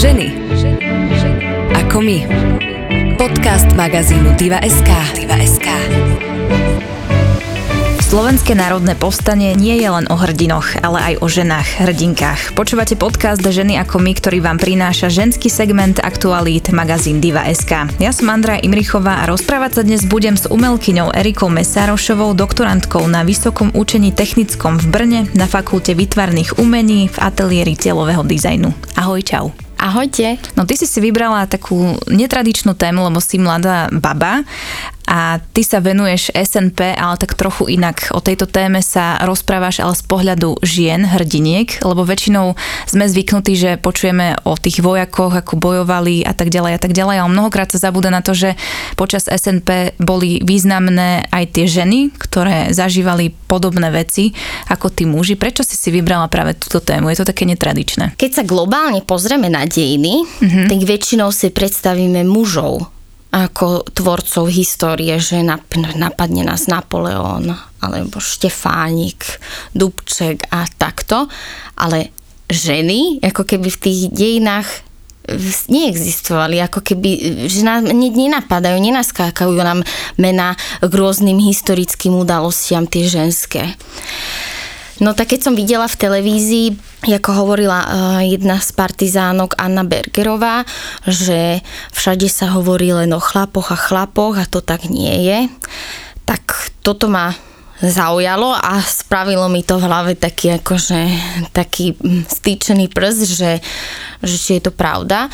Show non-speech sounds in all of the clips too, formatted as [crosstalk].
Ženy. Ako my. Podcast magazínu Diva.sk. Diva.sk. Slovenské národné povstanie nie je len o hrdinoch, ale aj o ženách, hrdinkách. Počúvate podcast Ženy ako my, ktorý vám prináša ženský segment aktualít magazín Diva.sk. Ja som Andrea Imrichová a rozprávať sa dnes budem s umelkyňou Erikou Mesárošovou, doktorantkou na Vysokom učení technickom v Brne na Fakulte výtvarných umení v ateliéri telového dizajnu. Ahoj, čau. Ahojte. No ty si si vybrala takú netradičnú tému, lebo si mladá baba a ty sa venuješ SNP, ale tak trochu inak. O tejto téme sa rozprávaš ale z pohľadu žien, hrdiniek, lebo väčšinou sme zvyknutí, že počujeme o tých vojakoch, ako bojovali a tak ďalej a tak ďalej, ale mnohokrát sa zabúda na to, že počas SNP boli významné aj tie ženy, ktoré zažívali podobné veci ako tí muži. Prečo si si vybrala práve túto tému? Je to také netradičné. Keď sa globálne pozrieme na dejiny, mm-hmm. tak väčšinou si predstavíme mužov ako tvorcov histórie, že napadne nás Napoleon alebo Štefánik, Dubček a takto, ale ženy, ako keby v tých dejinách neexistovali, ako keby, že nám nenapadajú, nenaskákajú nám mena k rôznym historickým udalostiam tie ženské. No tak keď som videla v televízii, ako hovorila uh, jedna z partizánok Anna Bergerová, že všade sa hovorí len o chlapoch a chlapoch a to tak nie je, tak toto ma zaujalo a spravilo mi to v hlave taký akože taký hm, stýčený prst, že, že či je to pravda.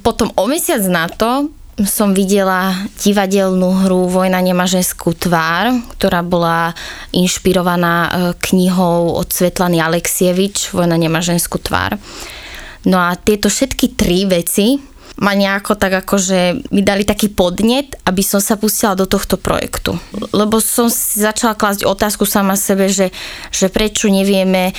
Potom o mesiac na to som videla divadelnú hru Vojna nemá ženskú tvár, ktorá bola inšpirovaná e, knihou od Svetlany Aleksievič Vojna nemá ženskú tvár. No a tieto všetky tri veci ma nejako tak akože mi dali taký podnet, aby som sa pustila do tohto projektu. Lebo som si začala klásť otázku sama sebe, že, že prečo nevieme e,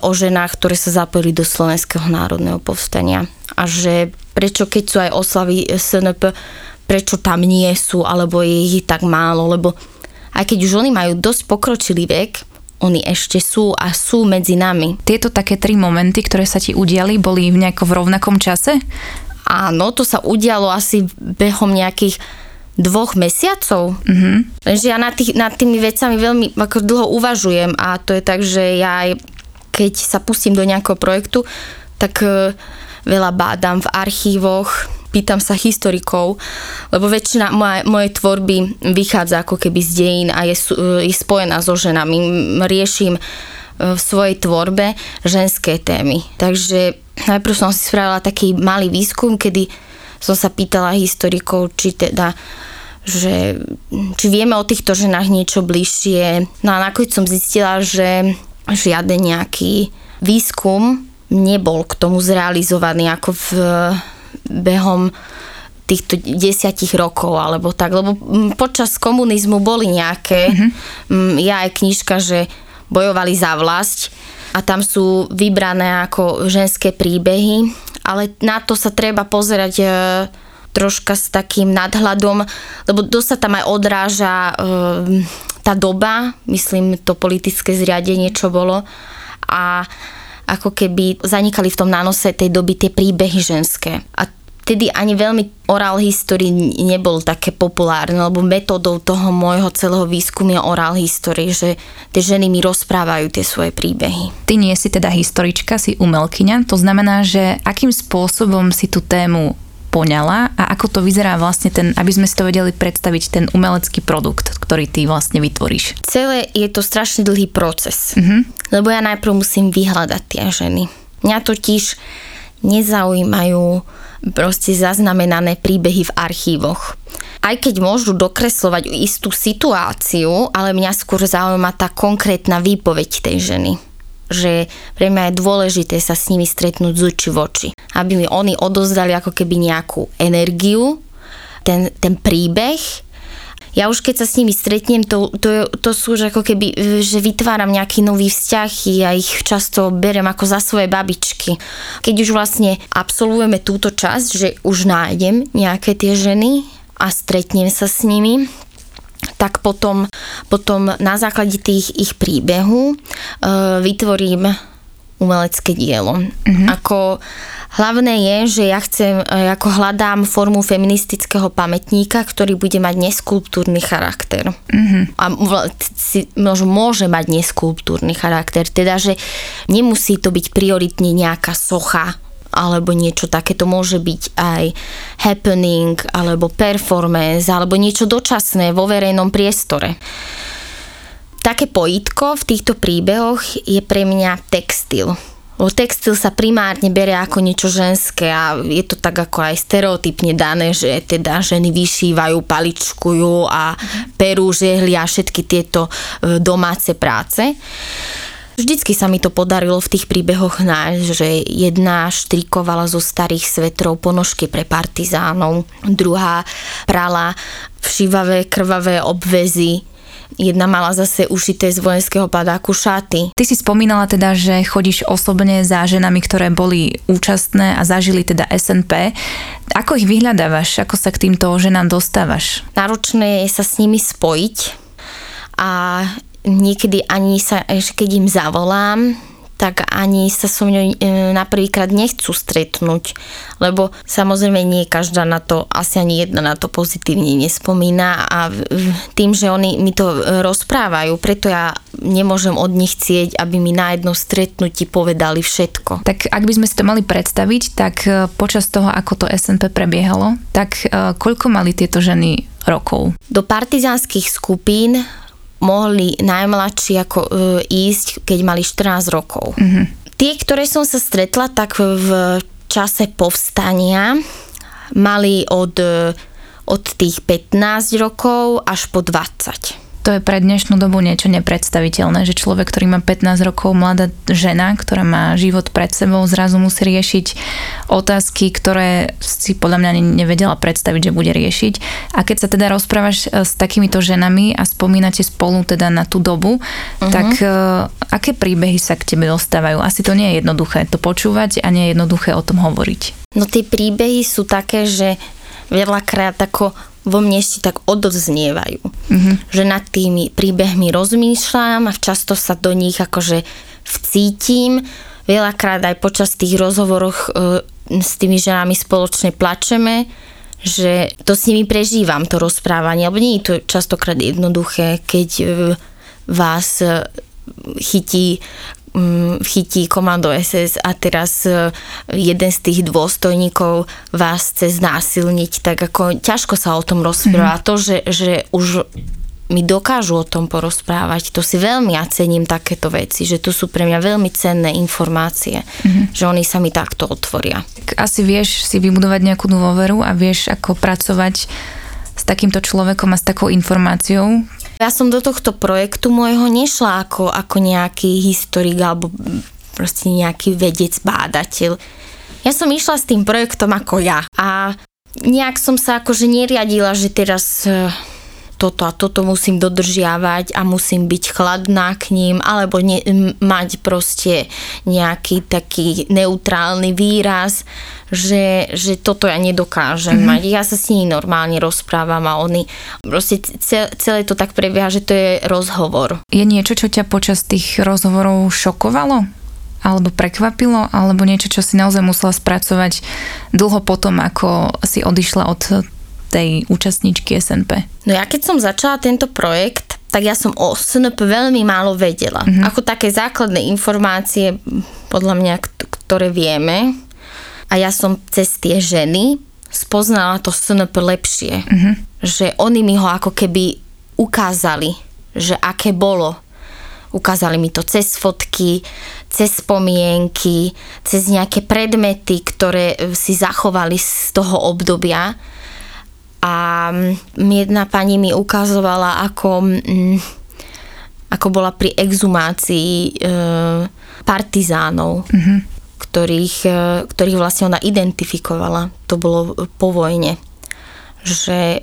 o ženách, ktoré sa zapojili do Slovenského národného povstania. A že prečo keď sú aj oslavy SNP, prečo tam nie sú, alebo je ich tak málo, lebo aj keď už oni majú dosť pokročilý vek, oni ešte sú a sú medzi nami. Tieto také tri momenty, ktoré sa ti udiali, boli v nejako v rovnakom čase? Áno, to sa udialo asi behom nejakých dvoch mesiacov. Mm-hmm. Lenže ja nad, tých, nad tými vecami veľmi ako dlho uvažujem a to je tak, že ja aj keď sa pustím do nejakého projektu, tak uh, veľa bádam v archívoch, pýtam sa historikov, lebo väčšina moje, mojej tvorby vychádza ako keby z dejín a je, je spojená so ženami. Riešim e, v svojej tvorbe ženské témy. Takže najprv som si spravila taký malý výskum, kedy som sa pýtala historikov, či teda že či vieme o týchto ženách niečo bližšie. No a nakoniec som zistila, že žiaden nejaký výskum nebol k tomu zrealizovaný ako v behom týchto desiatich rokov alebo tak, lebo počas komunizmu boli nejaké, mm-hmm. je aj knižka, že bojovali za vlast a tam sú vybrané ako ženské príbehy, ale na to sa treba pozerať e, troška s takým nadhľadom, lebo dosť sa tam aj odráža e, tá doba, myslím to politické zriadenie, čo bolo a ako keby zanikali v tom nánose tej doby tie príbehy ženské. A vtedy ani veľmi oral history nebol také populárne, lebo metodou toho môjho celého výskumu je oral history, že tie ženy mi rozprávajú tie svoje príbehy. Ty nie si teda historička, si umelkyňa, to znamená, že akým spôsobom si tú tému poňala a ako to vyzerá vlastne ten, aby sme si to vedeli predstaviť, ten umelecký produkt, ktorý ty vlastne vytvoríš? Celé je to strašne dlhý proces, mm-hmm. lebo ja najprv musím vyhľadať tie ženy. Mňa totiž nezaujímajú proste zaznamenané príbehy v archívoch. Aj keď môžu dokreslovať istú situáciu, ale mňa skôr zaujíma tá konkrétna výpoveď tej ženy že pre mňa je dôležité sa s nimi stretnúť z oči v oči. Aby mi oni odozdali ako keby nejakú energiu, ten, ten príbeh. Ja už keď sa s nimi stretnem, to, to, to sú už ako keby, že vytváram nejaký nový vzťah, ja ich často berem ako za svoje babičky. Keď už vlastne absolvujeme túto časť, že už nájdem nejaké tie ženy a stretnem sa s nimi, tak potom, potom na základe tých ich príbehu e, vytvorím umelecké dielo. Mm-hmm. Ako hlavné je, že ja chcem, e, ako hľadám formu feministického pamätníka, ktorý bude mať neskulptúrny charakter. Mm-hmm. A možno môže mať neskulptúrny charakter, teda, že nemusí to byť prioritne nejaká socha alebo niečo také. To môže byť aj happening, alebo performance, alebo niečo dočasné vo verejnom priestore. Také pojitko v týchto príbehoch je pre mňa textil. O textil sa primárne berie ako niečo ženské a je to tak ako aj stereotypne dané, že teda ženy vyšívajú, paličkujú a perú, žehlia všetky tieto e, domáce práce. Vždycky sa mi to podarilo v tých príbehoch nájsť, že jedna štrikovala zo starých svetrov ponožky pre partizánov, druhá prala všívavé krvavé obvezy, Jedna mala zase ušité z vojenského padáku šaty. Ty si spomínala teda, že chodíš osobne za ženami, ktoré boli účastné a zažili teda SNP. Ako ich vyhľadávaš? Ako sa k týmto ženám dostávaš? Náročné je sa s nimi spojiť a niekedy ani sa, keď im zavolám, tak ani sa so mňou e, na prvýkrát nechcú stretnúť, lebo samozrejme nie každá na to, asi ani jedna na to pozitívne nespomína a tým, že oni mi to rozprávajú, preto ja nemôžem od nich chcieť, aby mi na jedno stretnutí povedali všetko. Tak ak by sme si to mali predstaviť, tak e, počas toho, ako to SNP prebiehalo, tak e, koľko mali tieto ženy rokov? Do partizánskych skupín mohli najmladší ako e, ísť, keď mali 14 rokov. Mm-hmm. Tie, ktoré som sa stretla, tak v čase povstania mali od, e, od tých 15 rokov až po 20 to je pre dnešnú dobu niečo nepredstaviteľné, že človek, ktorý má 15 rokov, mladá žena, ktorá má život pred sebou, zrazu musí riešiť otázky, ktoré si podľa mňa nevedela predstaviť, že bude riešiť. A keď sa teda rozprávaš e, s takýmito ženami a spomínate spolu teda na tú dobu, uh-huh. tak uh, aké príbehy sa k tebe dostávajú? Asi to nie je jednoduché to počúvať a nie je jednoduché o tom hovoriť. No tie príbehy sú také, že veľakrát ako vo mne ešte tak odoznievajú. Mm-hmm. Že nad tými príbehmi rozmýšľam a často sa do nich akože vcítim. Veľakrát aj počas tých rozhovoroch e, s tými ženami spoločne plačeme, že to s nimi prežívam, to rozprávanie. Alebo nie je to častokrát jednoduché, keď e, vás e, chytí chytí komando SS a teraz e, jeden z tých dôstojníkov vás chce znásilniť, tak ako ťažko sa o tom rozpráva. Mm-hmm. To, že, že už mi dokážu o tom porozprávať, to si veľmi ja cením takéto veci, že to sú pre mňa veľmi cenné informácie, mm-hmm. že oni sa mi takto otvoria. Asi vieš si vybudovať nejakú dôveru a vieš ako pracovať s takýmto človekom a s takou informáciou, ja som do tohto projektu môjho nešla ako, ako nejaký historik alebo proste nejaký vedec, bádateľ. Ja som išla s tým projektom ako ja a nejak som sa akože neriadila, že teraz e, toto a toto musím dodržiavať a musím byť chladná k ním, alebo ne, mať proste nejaký taký neutrálny výraz že, že toto ja nedokážem mm-hmm. mať. Ja sa s nimi normálne rozprávam a oni proste celé to tak prebieha, že to je rozhovor. Je niečo, čo ťa počas tých rozhovorov šokovalo? alebo prekvapilo, alebo niečo, čo si naozaj musela spracovať dlho potom, ako si odišla od tej účastníčky SNP? No ja keď som začala tento projekt, tak ja som o SNP veľmi málo vedela. Mm-hmm. Ako také základné informácie, podľa mňa, ktoré vieme, a ja som cez tie ženy spoznala to SNP lepšie. Mm-hmm. Že oni mi ho ako keby ukázali, že aké bolo. Ukázali mi to cez fotky, cez spomienky, cez nejaké predmety, ktoré si zachovali z toho obdobia. A mm, jedna pani mi ukazovala, ako, mm, ako bola pri exumácii e, partizánov. Mm-hmm ktorých, e, ktorých vlastne ona identifikovala. To bolo po vojne. Že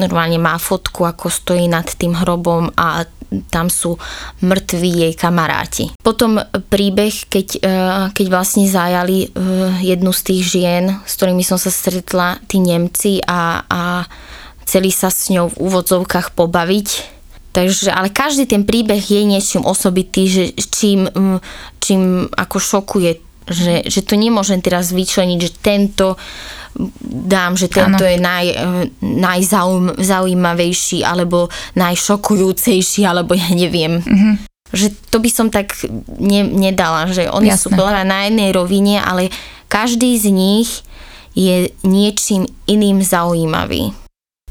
normálne má fotku, ako stojí nad tým hrobom a tam sú mŕtvi jej kamaráti. Potom príbeh, keď, e, keď vlastne zajali e, jednu z tých žien, s ktorými som sa stretla, tí Nemci a, a chceli sa s ňou v úvodzovkách pobaviť, Takže, ale každý ten príbeh je niečím osobitý, že čím, čím ako šokuje, že, že to nemôžem teraz vyčleniť, že tento dám, že tento ano. je naj, najzaujímavejší alebo najšokujúcejší, alebo ja neviem. Mm-hmm. Že to by som tak ne, nedala, že oni Jasne. sú na jednej rovine, ale každý z nich je niečím iným zaujímavý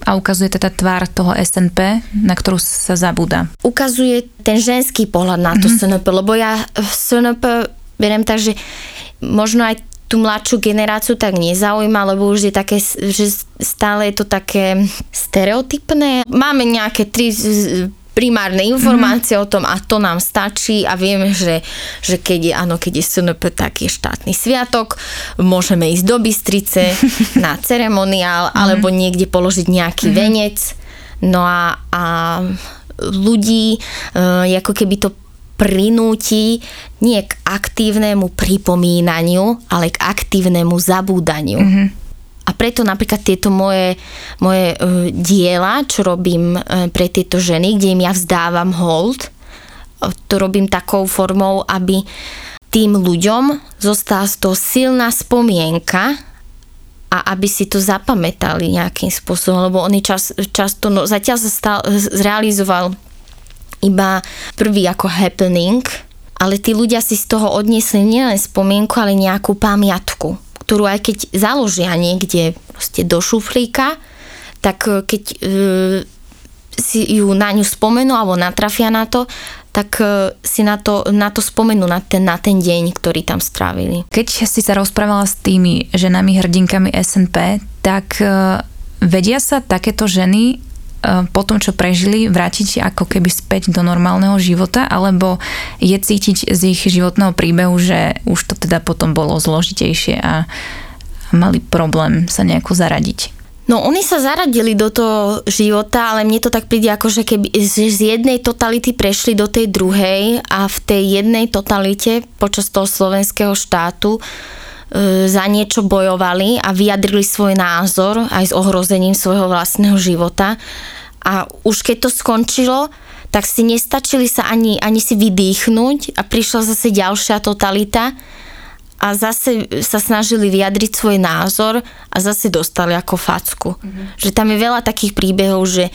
a ukazuje teda tvár toho SNP, na ktorú sa zabúda. Ukazuje ten ženský pohľad na to mm-hmm. SNP, lebo ja SNP beriem tak, že možno aj tú mladšiu generáciu tak nezaujíma, lebo už je také, že stále je to také stereotypné. Máme nejaké tri primárne informácie mm-hmm. o tom a to nám stačí a vieme, že, že keď je, áno, keď je SNP, tak je štátny sviatok, môžeme ísť do Bystrice [laughs] na ceremoniál mm-hmm. alebo niekde položiť nejaký mm-hmm. venec. No a, a ľudí uh, ako keby to prinúti nie k aktívnemu pripomínaniu, ale k aktívnemu zabúdaniu. Mm-hmm. A preto napríklad tieto moje, moje uh, diela, čo robím uh, pre tieto ženy, kde im ja vzdávam hold, uh, to robím takou formou, aby tým ľuďom zostala z toho silná spomienka a aby si to zapamätali nejakým spôsobom, lebo oni čas, často, no zatiaľ sa stal, zrealizoval iba prvý ako happening, ale tí ľudia si z toho odniesli nielen spomienku, ale nejakú pamiatku ktorú aj keď založia niekde proste do šuflíka, tak e, keď e, si ju na ňu spomenú alebo natrafia na to, tak e, si na to, na to spomenú na ten, na ten deň, ktorý tam strávili. Keď si sa rozprávala s tými ženami hrdinkami SNP, tak e, vedia sa takéto ženy po tom, čo prežili, vrátiť ako keby späť do normálneho života, alebo je cítiť z ich životného príbehu, že už to teda potom bolo zložitejšie a mali problém sa nejako zaradiť. No oni sa zaradili do toho života, ale mne to tak príde ako, že keby z jednej totality prešli do tej druhej a v tej jednej totalite počas toho slovenského štátu e, za niečo bojovali a vyjadrili svoj názor aj s ohrozením svojho vlastného života a už keď to skončilo, tak si nestačili sa ani, ani si vydýchnuť a prišla zase ďalšia totalita a zase sa snažili vyjadriť svoj názor a zase dostali ako facku. Mm-hmm. Že tam je veľa takých príbehov, že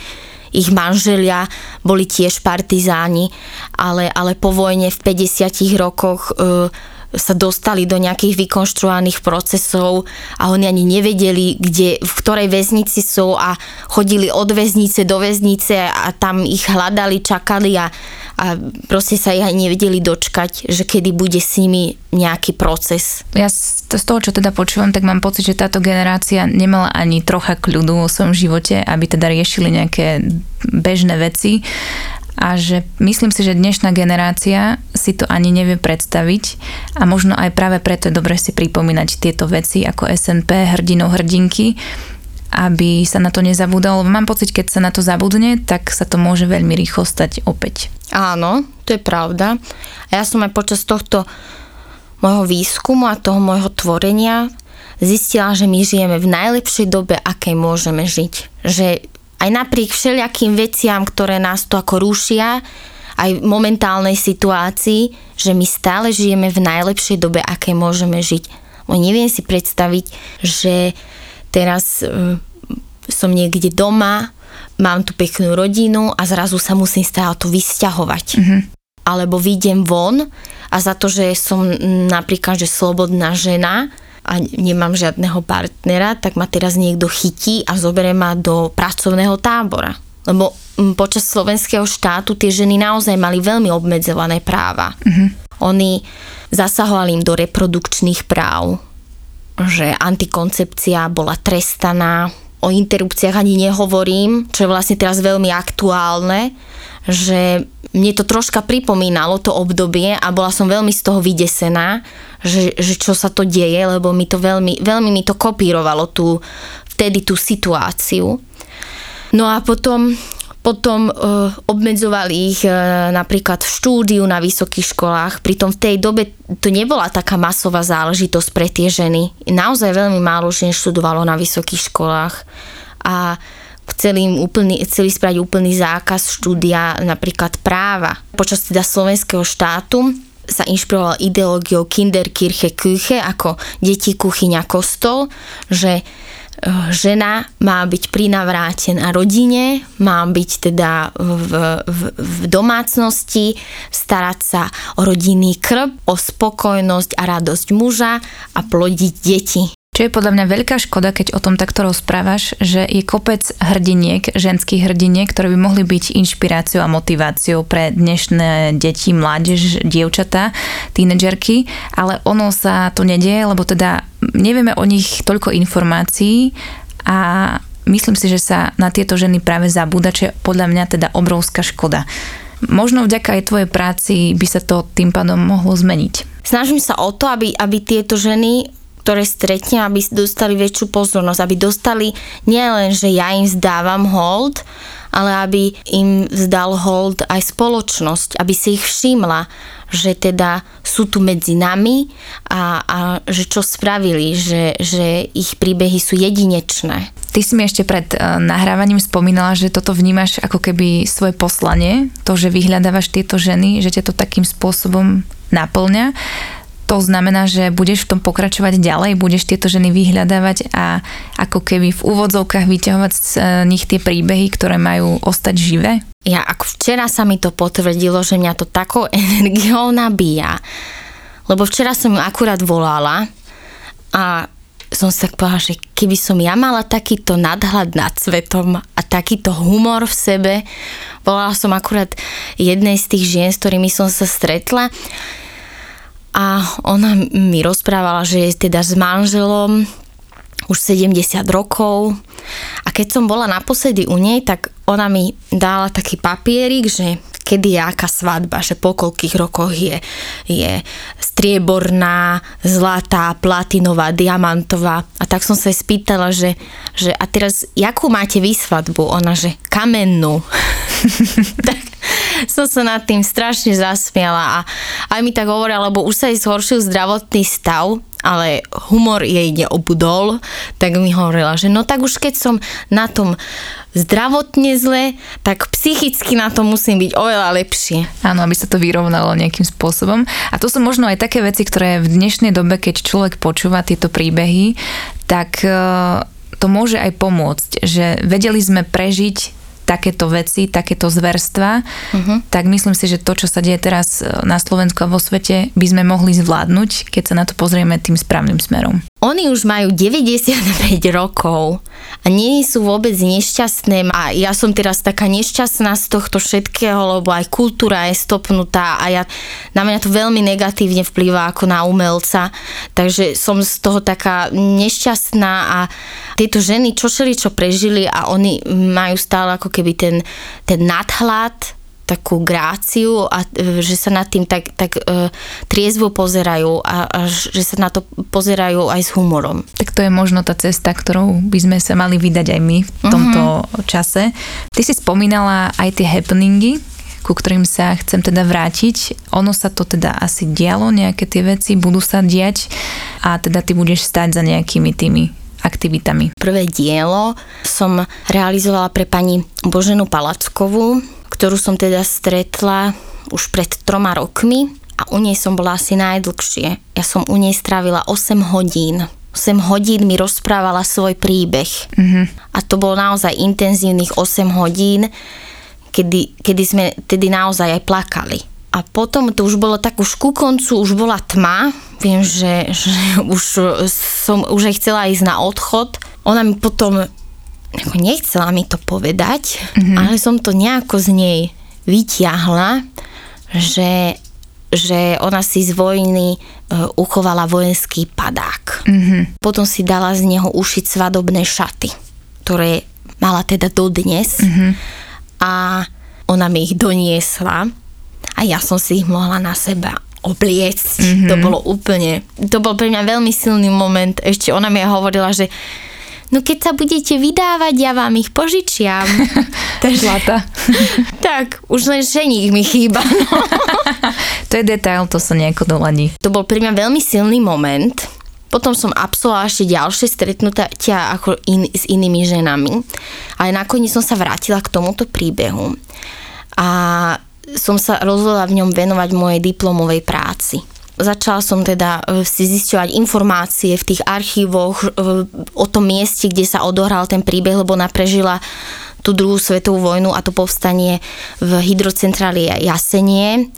ich manželia boli tiež partizáni, ale, ale po vojne v 50 rokoch e, sa dostali do nejakých vykonštruovaných procesov a oni ani nevedeli, kde, v ktorej väznici sú a chodili od väznice do väznice a tam ich hľadali, čakali a, a proste sa ich aj nevedeli dočkať, že kedy bude s nimi nejaký proces. Ja z toho, čo teda počúvam, tak mám pocit, že táto generácia nemala ani trocha kľudu vo svojom živote, aby teda riešili nejaké bežné veci a že myslím si, že dnešná generácia si to ani nevie predstaviť a možno aj práve preto je dobre si pripomínať tieto veci ako SNP, hrdinou hrdinky, aby sa na to nezabúdalo. Mám pocit, keď sa na to zabudne, tak sa to môže veľmi rýchlo stať opäť. Áno, to je pravda. A ja som aj počas tohto môjho výskumu a toho môjho tvorenia zistila, že my žijeme v najlepšej dobe, akej môžeme žiť. Že aj napriek všelijakým veciam, ktoré nás to ako rušia, aj v momentálnej situácii, že my stále žijeme v najlepšej dobe, aké môžeme žiť. No neviem si predstaviť, že teraz uh, som niekde doma, mám tu peknú rodinu a zrazu sa musím stále to vysťahovať. Mm-hmm. Alebo vyjdem von a za to, že som napríklad že slobodná žena, a nemám žiadneho partnera, tak ma teraz niekto chytí a zoberie ma do pracovného tábora. Lebo mm, počas slovenského štátu tie ženy naozaj mali veľmi obmedzované práva. Mm-hmm. Oni zasahovali im do reprodukčných práv, že antikoncepcia bola trestaná, o interrupciách ani nehovorím, čo je vlastne teraz veľmi aktuálne, že mne to troška pripomínalo to obdobie a bola som veľmi z toho vydesená, že, že čo sa to deje, lebo mi to veľmi, veľmi mi to kopírovalo tú, vtedy tú situáciu. No a potom potom e, obmedzovali ich e, napríklad v štúdiu na vysokých školách, pritom v tej dobe to nebola taká masová záležitosť pre tie ženy. Naozaj veľmi málo žien študovalo na vysokých školách a chceli, im úplný, chceli spraviť úplný zákaz štúdia napríklad práva. Počas teda slovenského štátu sa inšpiroval ideológiou Kinderkirche Küche ako deti kuchyňa kostol, že žena má byť prinavrátená rodine, má byť teda v, v, v domácnosti, starať sa o rodinný krb, o spokojnosť a radosť muža a plodiť deti. Čo je podľa mňa veľká škoda, keď o tom takto rozprávaš, že je kopec hrdiniek, ženských hrdiniek, ktoré by mohli byť inšpiráciou a motiváciou pre dnešné deti, mládež, dievčatá, tínedžerky, ale ono sa to nedieje, lebo teda nevieme o nich toľko informácií a myslím si, že sa na tieto ženy práve zabúda, čo je podľa mňa teda obrovská škoda. Možno vďaka aj tvojej práci by sa to tým pádom mohlo zmeniť. Snažím sa o to, aby, aby tieto ženy ktoré stretnem, aby dostali väčšiu pozornosť, aby dostali nielen, že ja im zdávam hold, ale aby im vzdal hold aj spoločnosť, aby si ich všimla, že teda sú tu medzi nami a, a že čo spravili, že, že ich príbehy sú jedinečné. Ty si mi ešte pred uh, nahrávaním spomínala, že toto vnímaš ako keby svoje poslanie, to, že vyhľadávaš tieto ženy, že ťa to takým spôsobom naplňa to znamená, že budeš v tom pokračovať ďalej, budeš tieto ženy vyhľadávať a ako keby v úvodzovkách vyťahovať z e, nich tie príbehy, ktoré majú ostať živé? Ja ako včera sa mi to potvrdilo, že mňa to takou [laughs] energiou nabíja. Lebo včera som ju akurát volala a som sa tak povedala, že keby som ja mala takýto nadhľad nad svetom a takýto humor v sebe, volala som akurát jednej z tých žien, s ktorými som sa stretla a ona mi rozprávala, že je teda s manželom už 70 rokov a keď som bola naposledy u nej, tak ona mi dala taký papierik, že kedy je aká svadba, že po koľkých rokoch je, je strieborná, zlatá, platinová, diamantová. A tak som sa jej spýtala, že, že a teraz, jakú máte vy svadbu? Ona, že kamennú. [laughs] tak som sa nad tým strašne zasmiala a aj mi tak hovorila, lebo už sa jej zhoršil zdravotný stav, ale humor jej neobudol, tak mi hovorila, že no tak už keď som na tom zdravotne zle, tak psychicky na to musím byť oveľa lepšie. Áno, aby sa to vyrovnalo nejakým spôsobom. A to sú možno aj také veci, ktoré v dnešnej dobe, keď človek počúva tieto príbehy, tak eh, to môže aj pomôcť, že vedeli sme prežiť takéto veci, takéto zverstva, uh-huh. tak myslím si, že to, čo sa deje teraz e, na Slovensku a vo svete, by sme mohli zvládnuť, keď sa na to pozrieme tým správnym smerom. Oni už majú 95 rokov a nie sú vôbec nešťastné. A ja som teraz taká nešťastná z tohto všetkého, lebo aj kultúra je stopnutá a ja, na mňa to veľmi negatívne vplýva ako na umelca, takže som z toho taká nešťastná a tieto ženy čo čo prežili a oni majú stále ako keby ten, ten nadhľad takú gráciu a e, že sa nad tým tak, tak uh, triezvo pozerajú a, a že sa na to pozerajú aj s humorom. Tak to je možno tá cesta, ktorou by sme sa mali vydať aj my v tomto uh-huh. čase. Ty si spomínala aj tie happeningy, ku ktorým sa chcem teda vrátiť. Ono sa to teda asi dialo, nejaké tie veci budú sa diať a teda ty budeš stať za nejakými tými aktivitami. Prvé dielo som realizovala pre pani Boženu Palackovú, ktorú som teda stretla už pred troma rokmi a u nej som bola asi najdlhšie. Ja som u nej strávila 8 hodín. 8 hodín mi rozprávala svoj príbeh. Mm-hmm. A to bolo naozaj intenzívnych 8 hodín, kedy, kedy sme tedy naozaj aj plakali. A potom to už bolo tak už ku koncu, už bola tma. Viem, že, že už som už aj chcela ísť na odchod. Ona mi potom ako nechcela mi to povedať, mm-hmm. ale som to nejako z nej vyťahla, že, že ona si z vojny uh, uchovala vojenský padák. Mm-hmm. Potom si dala z neho ušiť svadobné šaty, ktoré mala teda dodnes mm-hmm. a ona mi ich doniesla a ja som si ich mohla na seba obliecť. Mm-hmm. To bolo úplne, to bol pre mňa veľmi silný moment. Ešte ona mi hovorila, že no keď sa budete vydávať, ja vám ich požičiam. [laughs] Zlata. [laughs] tak, už len ženích mi chýba. No. [laughs] to je detail, to sa nejako doladí. To bol pre mňa veľmi silný moment, Potom som absolvovala ešte ďalšie stretnutia ako in, s inými ženami. Ale nakoniec som sa vrátila k tomuto príbehu. A som sa rozhodla v ňom venovať mojej diplomovej práci. Začala som teda e, si zisťovať informácie v tých archívoch e, o tom mieste, kde sa odohral ten príbeh, lebo ona prežila tú druhú svetovú vojnu a to povstanie v hydrocentráli Jasenie.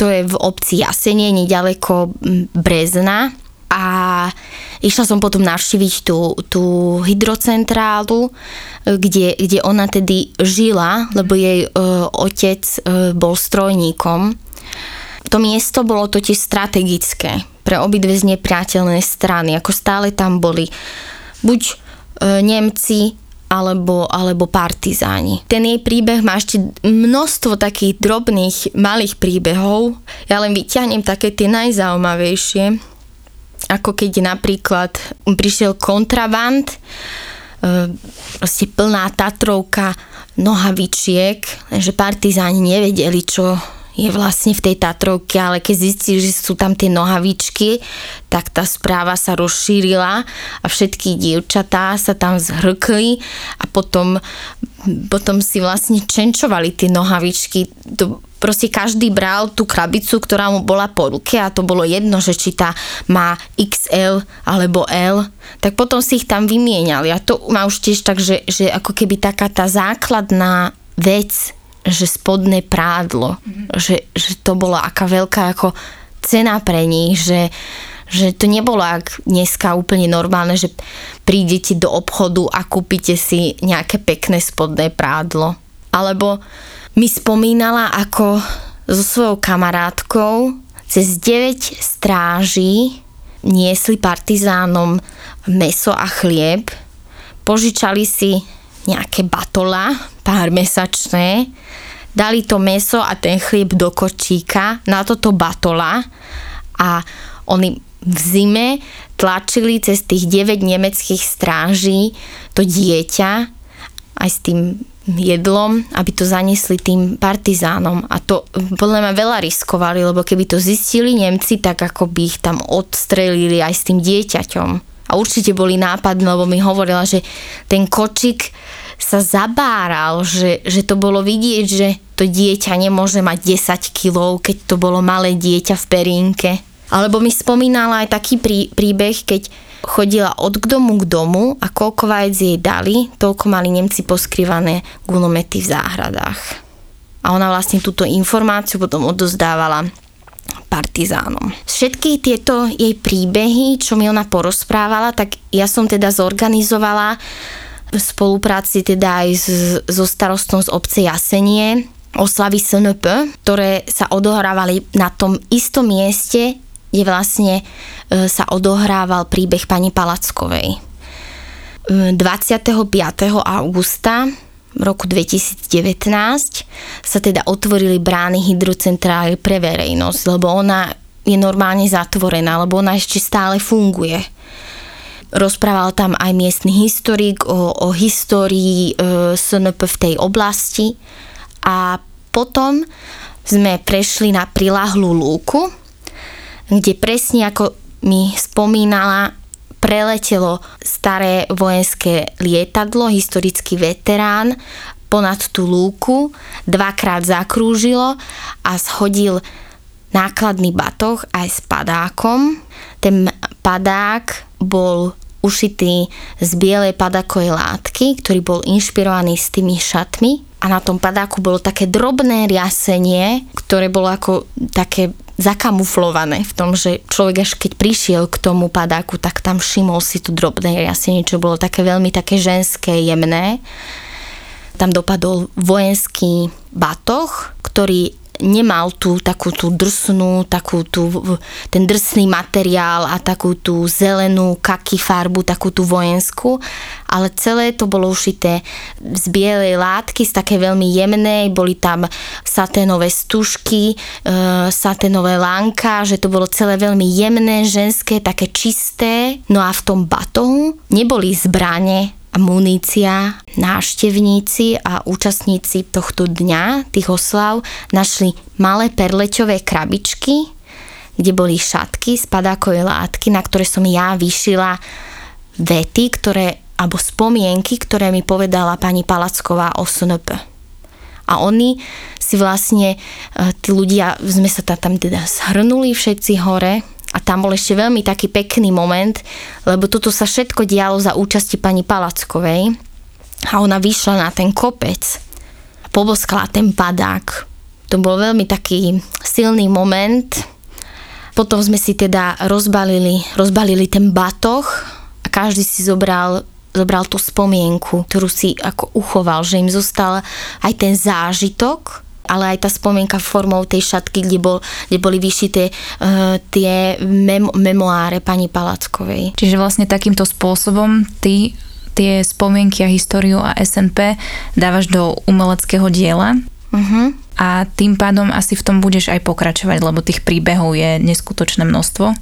To je v obci Jasenie, nedaleko Brezna a išla som potom navštíviť tú, tú hydrocentrálu, kde, kde ona tedy žila, lebo jej e, otec e, bol strojníkom. To miesto bolo totiž strategické pre obidve znepriateľné strany, ako stále tam boli buď e, Nemci, alebo, alebo partizáni. Ten jej príbeh má ešte množstvo takých drobných malých príbehov. Ja len vyťahnem také tie najzaujímavejšie ako keď napríklad prišiel kontraband, e, proste plná Tatrovka nohavičiek, že partizáni nevedeli, čo je vlastne v tej Tatrovke, ale keď zistili, že sú tam tie nohavičky, tak tá správa sa rozšírila a všetky dievčatá sa tam zhrkli a potom, potom si vlastne čenčovali tie nohavičky. To proste každý bral tú krabicu, ktorá mu bola po ruke a to bolo jedno, že či tá má XL alebo L, tak potom si ich tam vymieniali a to má už tiež tak, že, že ako keby taká tá základná vec, že spodné prádlo, mm-hmm. že, že to bola aká veľká ako cena pre nich, že, že to nebolo ak dneska úplne normálne, že prídete do obchodu a kúpite si nejaké pekné spodné prádlo. Alebo mi spomínala, ako so svojou kamarátkou cez 9 stráží niesli partizánom meso a chlieb, požičali si nejaké batola, pár mesačné, dali to meso a ten chlieb do kočíka na toto batola a oni v zime tlačili cez tých 9 nemeckých stráží to dieťa aj s tým jedlom, aby to zaniesli tým partizánom. A to podľa mňa veľa riskovali, lebo keby to zistili Nemci, tak ako by ich tam odstrelili aj s tým dieťaťom. A určite boli nápadní, lebo mi hovorila, že ten kočik sa zabáral, že, že to bolo vidieť, že to dieťa nemôže mať 10 kg, keď to bolo malé dieťa v perínke. Alebo mi spomínala aj taký prí, príbeh, keď chodila od domu k domu a koľko vajec jej dali, toľko mali Nemci poskrývané gulomety v záhradách. A ona vlastne túto informáciu potom odozdávala partizánom. Všetky tieto jej príbehy, čo mi ona porozprávala, tak ja som teda zorganizovala v spolupráci teda aj so starostom z obce Jasenie oslavy SNP, ktoré sa odohrávali na tom istom mieste, kde vlastne e, sa odohrával príbeh pani Palackovej. 25. augusta v roku 2019 sa teda otvorili brány hydrocentrály pre verejnosť, lebo ona je normálne zatvorená, lebo ona ešte stále funguje. Rozprával tam aj miestny historik o, o histórii e, SNP v tej oblasti a potom sme prešli na prilahlú lúku, kde presne ako mi spomínala, preletelo staré vojenské lietadlo, historický veterán, ponad tú lúku, dvakrát zakrúžilo a schodil nákladný batoh aj s padákom. Ten padák bol ušitý z bielej padákovej látky, ktorý bol inšpirovaný s tými šatmi a na tom padáku bolo také drobné riasenie, ktoré bolo ako také zakamuflované v tom, že človek až keď prišiel k tomu padáku, tak tam všimol si tu drobné riasenie, čo bolo také veľmi také ženské, jemné. Tam dopadol vojenský batoh, ktorý nemal tú takú tú drsnú, takú tú, ten drsný materiál a takú tú zelenú kaky farbu, takú tú vojenskú, ale celé to bolo ušité z bielej látky, z také veľmi jemnej, boli tam saténové stužky, e, saténové lánka, že to bolo celé veľmi jemné, ženské, také čisté. No a v tom batohu neboli zbrane, munícia, návštevníci a účastníci tohto dňa, tých oslav, našli malé perleťové krabičky, kde boli šatky, spadákové látky, na ktoré som ja vyšila vety, ktoré, alebo spomienky, ktoré mi povedala pani Palacková o SNP. A oni si vlastne, e, tí ľudia, sme sa tam teda zhrnuli všetci hore a tam bol ešte veľmi taký pekný moment, lebo toto sa všetko dialo za účasti pani Palackovej a ona vyšla na ten kopec a poboskala ten padák. To bol veľmi taký silný moment. Potom sme si teda rozbalili, rozbalili ten batoh a každý si zobral zobral tú spomienku, ktorú si ako uchoval, že im zostal aj ten zážitok ale aj tá spomienka formou tej šatky, kde, bol, kde boli vyšité uh, tie mem- memoáre pani Palackovej. Čiže vlastne takýmto spôsobom ty tie spomienky a históriu a SNP dávaš do umeleckého diela uh-huh. a tým pádom asi v tom budeš aj pokračovať, lebo tých príbehov je neskutočné množstvo.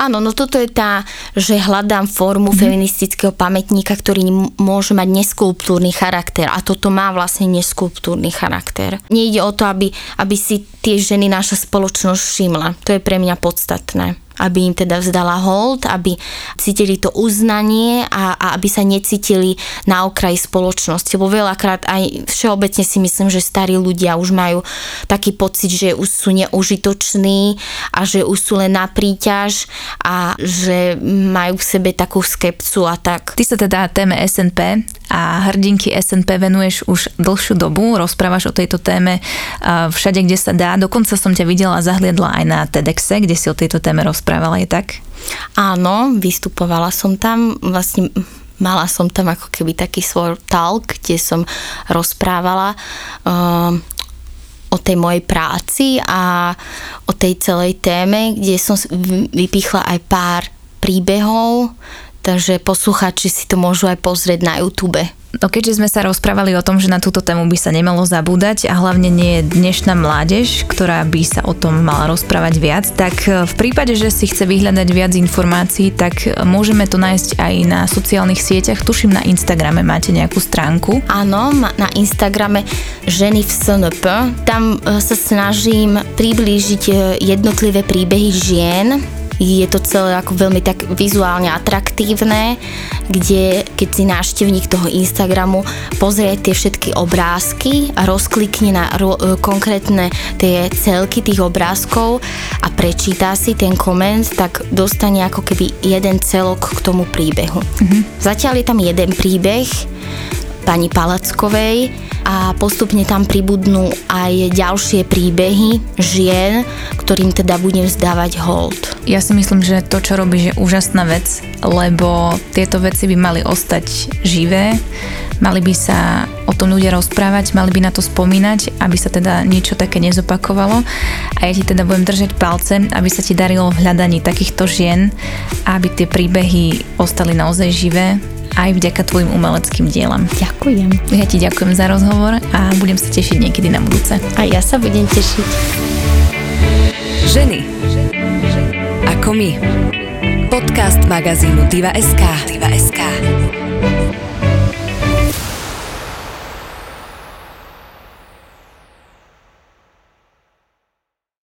Áno, no toto je tá, že hľadám formu mm-hmm. feministického pamätníka, ktorý môže mať neskulptúrny charakter a toto má vlastne neskulptúrny charakter. Nejde o to, aby, aby si tie ženy naša spoločnosť všimla. To je pre mňa podstatné aby im teda vzdala hold, aby cítili to uznanie a, a aby sa necítili na okraji spoločnosti. Lebo veľakrát aj všeobecne si myslím, že starí ľudia už majú taký pocit, že už sú neužitoční a že už sú len na príťaž a že majú v sebe takú skepcu a tak. Ty sa teda téme SNP a hrdinky SNP venuješ už dlhšiu dobu, rozprávaš o tejto téme všade, kde sa dá. Dokonca som ťa videla a zahliadla aj na TEDxe, kde si o tejto téme rozprávala, je tak? Áno, vystupovala som tam, vlastne mala som tam ako keby taký svoj talk, kde som rozprávala uh, o tej mojej práci a o tej celej téme, kde som vypichla aj pár príbehov, takže posluchači si to môžu aj pozrieť na YouTube. No keďže sme sa rozprávali o tom, že na túto tému by sa nemalo zabúdať a hlavne nie je dnešná mládež, ktorá by sa o tom mala rozprávať viac, tak e, v prípade, že si chce vyhľadať viac informácií, tak e, môžeme to nájsť aj na sociálnych sieťach. Tuším, na Instagrame máte nejakú stránku. Áno, na Instagrame Ženy v SNP. Tam e, sa snažím priblížiť jednotlivé príbehy žien, je to celé ako veľmi tak vizuálne atraktívne, kde keď si návštevník toho Instagramu pozrie tie všetky obrázky a rozklikne na ro- e, konkrétne tie celky tých obrázkov a prečíta si ten koment, tak dostane ako keby jeden celok k tomu príbehu. Mm-hmm. Zatiaľ je tam jeden príbeh pani Palackovej, a postupne tam pribudnú aj ďalšie príbehy žien, ktorým teda budem zdávať hold. Ja si myslím, že to, čo robíš, je úžasná vec, lebo tieto veci by mali ostať živé, mali by sa o tom ľudia rozprávať, mali by na to spomínať, aby sa teda niečo také nezopakovalo a ja ti teda budem držať palce, aby sa ti darilo v hľadaní takýchto žien aby tie príbehy ostali naozaj živé aj vďaka tvojim umeleckým dielam. Ďakujem. Ja ti ďakujem za rozhovor a budem sa tešiť niekedy na budúce. A ja sa budem tešiť. Ženy. Ako my. Podcast magazínu Diva.sk. Diva.sk.